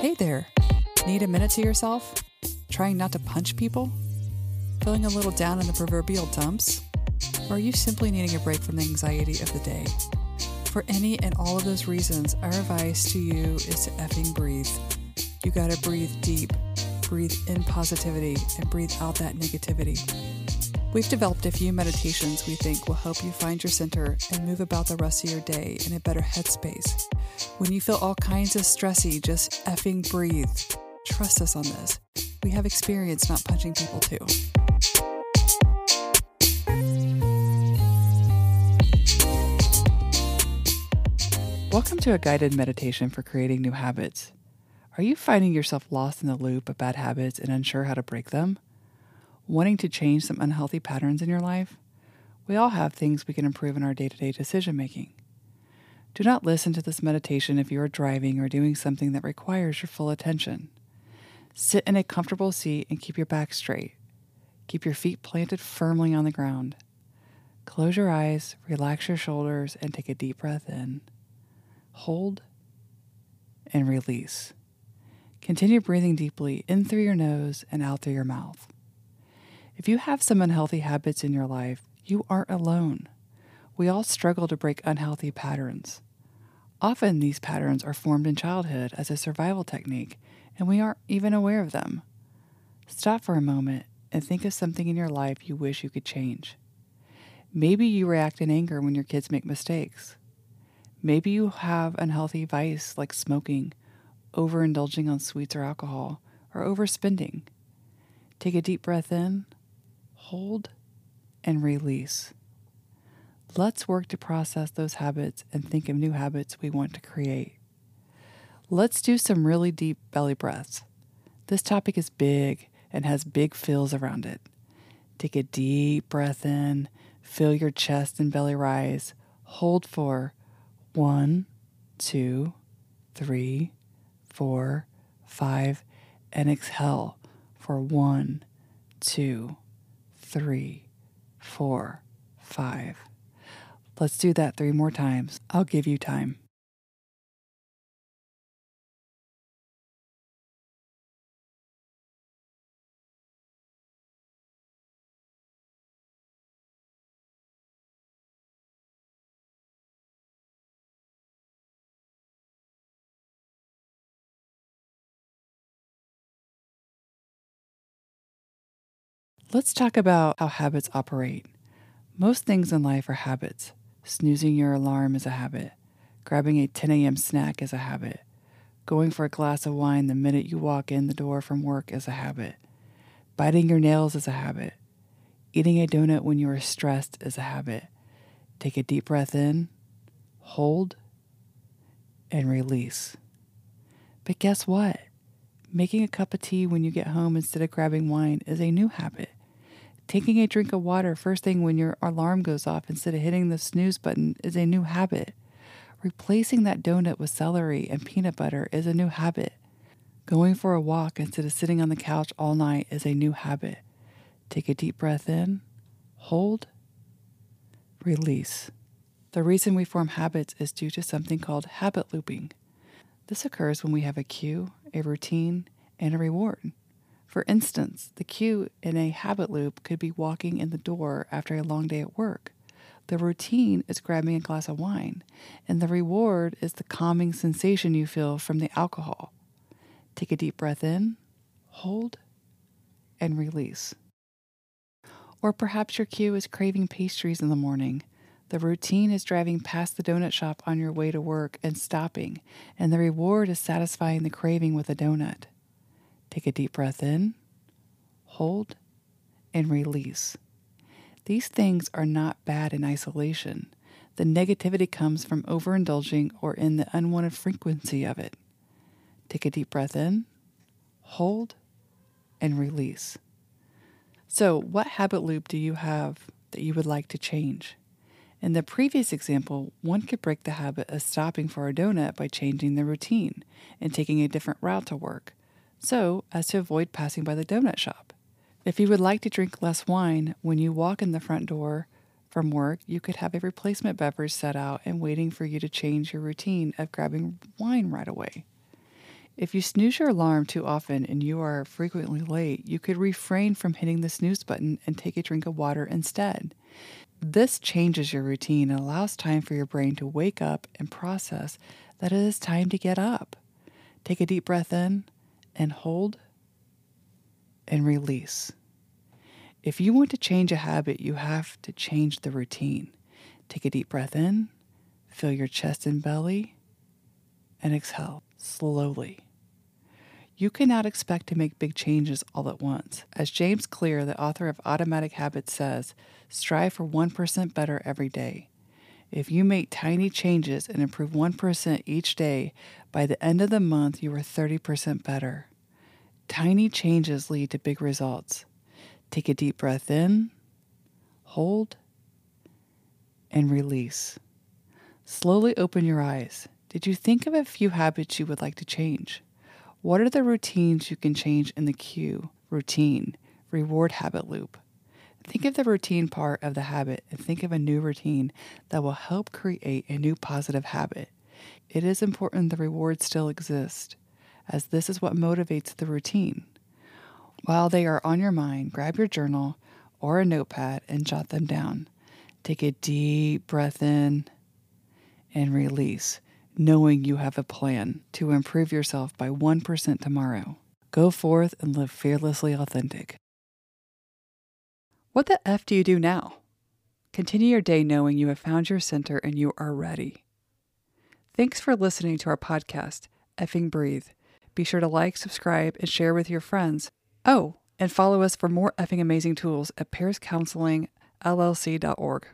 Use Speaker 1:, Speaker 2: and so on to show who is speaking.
Speaker 1: Hey there. Need a minute to yourself? Trying not to punch people? Feeling a little down in the proverbial dumps? Or are you simply needing a break from the anxiety of the day? For any and all of those reasons, our advice to you is to effing breathe. You gotta breathe deep, breathe in positivity, and breathe out that negativity. We've developed a few meditations we think will help you find your center and move about the rest of your day in a better headspace. When you feel all kinds of stressy, just effing breathe. Trust us on this. We have experience not punching people too. Welcome to a guided meditation for creating new habits. Are you finding yourself lost in the loop of bad habits and unsure how to break them? Wanting to change some unhealthy patterns in your life? We all have things we can improve in our day to day decision making. Do not listen to this meditation if you are driving or doing something that requires your full attention. Sit in a comfortable seat and keep your back straight. Keep your feet planted firmly on the ground. Close your eyes, relax your shoulders, and take a deep breath in. Hold and release. Continue breathing deeply in through your nose and out through your mouth. If you have some unhealthy habits in your life, you aren't alone. We all struggle to break unhealthy patterns. Often, these patterns are formed in childhood as a survival technique, and we aren't even aware of them. Stop for a moment and think of something in your life you wish you could change. Maybe you react in anger when your kids make mistakes. Maybe you have unhealthy vice like smoking, overindulging on sweets or alcohol, or overspending. Take a deep breath in, hold, and release. Let's work to process those habits and think of new habits we want to create. Let's do some really deep belly breaths. This topic is big and has big fills around it. Take a deep breath in, feel your chest and belly rise. Hold for one, two, three, four, five, and exhale for one, two, three, four, five. Let's do that three more times. I'll give you time. Let's talk about how habits operate. Most things in life are habits. Snoozing your alarm is a habit. Grabbing a 10 a.m. snack is a habit. Going for a glass of wine the minute you walk in the door from work is a habit. Biting your nails is a habit. Eating a donut when you are stressed is a habit. Take a deep breath in, hold, and release. But guess what? Making a cup of tea when you get home instead of grabbing wine is a new habit. Taking a drink of water first thing when your alarm goes off instead of hitting the snooze button is a new habit. Replacing that donut with celery and peanut butter is a new habit. Going for a walk instead of sitting on the couch all night is a new habit. Take a deep breath in, hold, release. The reason we form habits is due to something called habit looping. This occurs when we have a cue, a routine, and a reward. For instance, the cue in a habit loop could be walking in the door after a long day at work. The routine is grabbing a glass of wine, and the reward is the calming sensation you feel from the alcohol. Take a deep breath in, hold, and release. Or perhaps your cue is craving pastries in the morning. The routine is driving past the donut shop on your way to work and stopping, and the reward is satisfying the craving with a donut. Take a deep breath in, hold, and release. These things are not bad in isolation. The negativity comes from overindulging or in the unwanted frequency of it. Take a deep breath in, hold, and release. So, what habit loop do you have that you would like to change? In the previous example, one could break the habit of stopping for a donut by changing the routine and taking a different route to work so as to avoid passing by the donut shop. If you would like to drink less wine when you walk in the front door from work, you could have a replacement beverage set out and waiting for you to change your routine of grabbing wine right away. If you snooze your alarm too often and you are frequently late, you could refrain from hitting the snooze button and take a drink of water instead. This changes your routine and allows time for your brain to wake up and process that it is time to get up. Take a deep breath in and hold and release. If you want to change a habit, you have to change the routine. Take a deep breath in, fill your chest and belly, and exhale slowly. You cannot expect to make big changes all at once. As James Clear, the author of Atomic Habits, says, strive for 1% better every day. If you make tiny changes and improve 1% each day, by the end of the month, you are 30% better. Tiny changes lead to big results. Take a deep breath in, hold, and release. Slowly open your eyes. Did you think of a few habits you would like to change? What are the routines you can change in the cue, routine, reward habit loop? Think of the routine part of the habit and think of a new routine that will help create a new positive habit. It is important the reward still exists, as this is what motivates the routine. While they are on your mind, grab your journal or a notepad and jot them down. Take a deep breath in and release knowing you have a plan to improve yourself by 1% tomorrow. Go forth and live fearlessly authentic. What the F do you do now? Continue your day knowing you have found your center and you are ready. Thanks for listening to our podcast, Effing Breathe. Be sure to like, subscribe, and share with your friends. Oh, and follow us for more effing amazing tools at pariscounselingllc.org.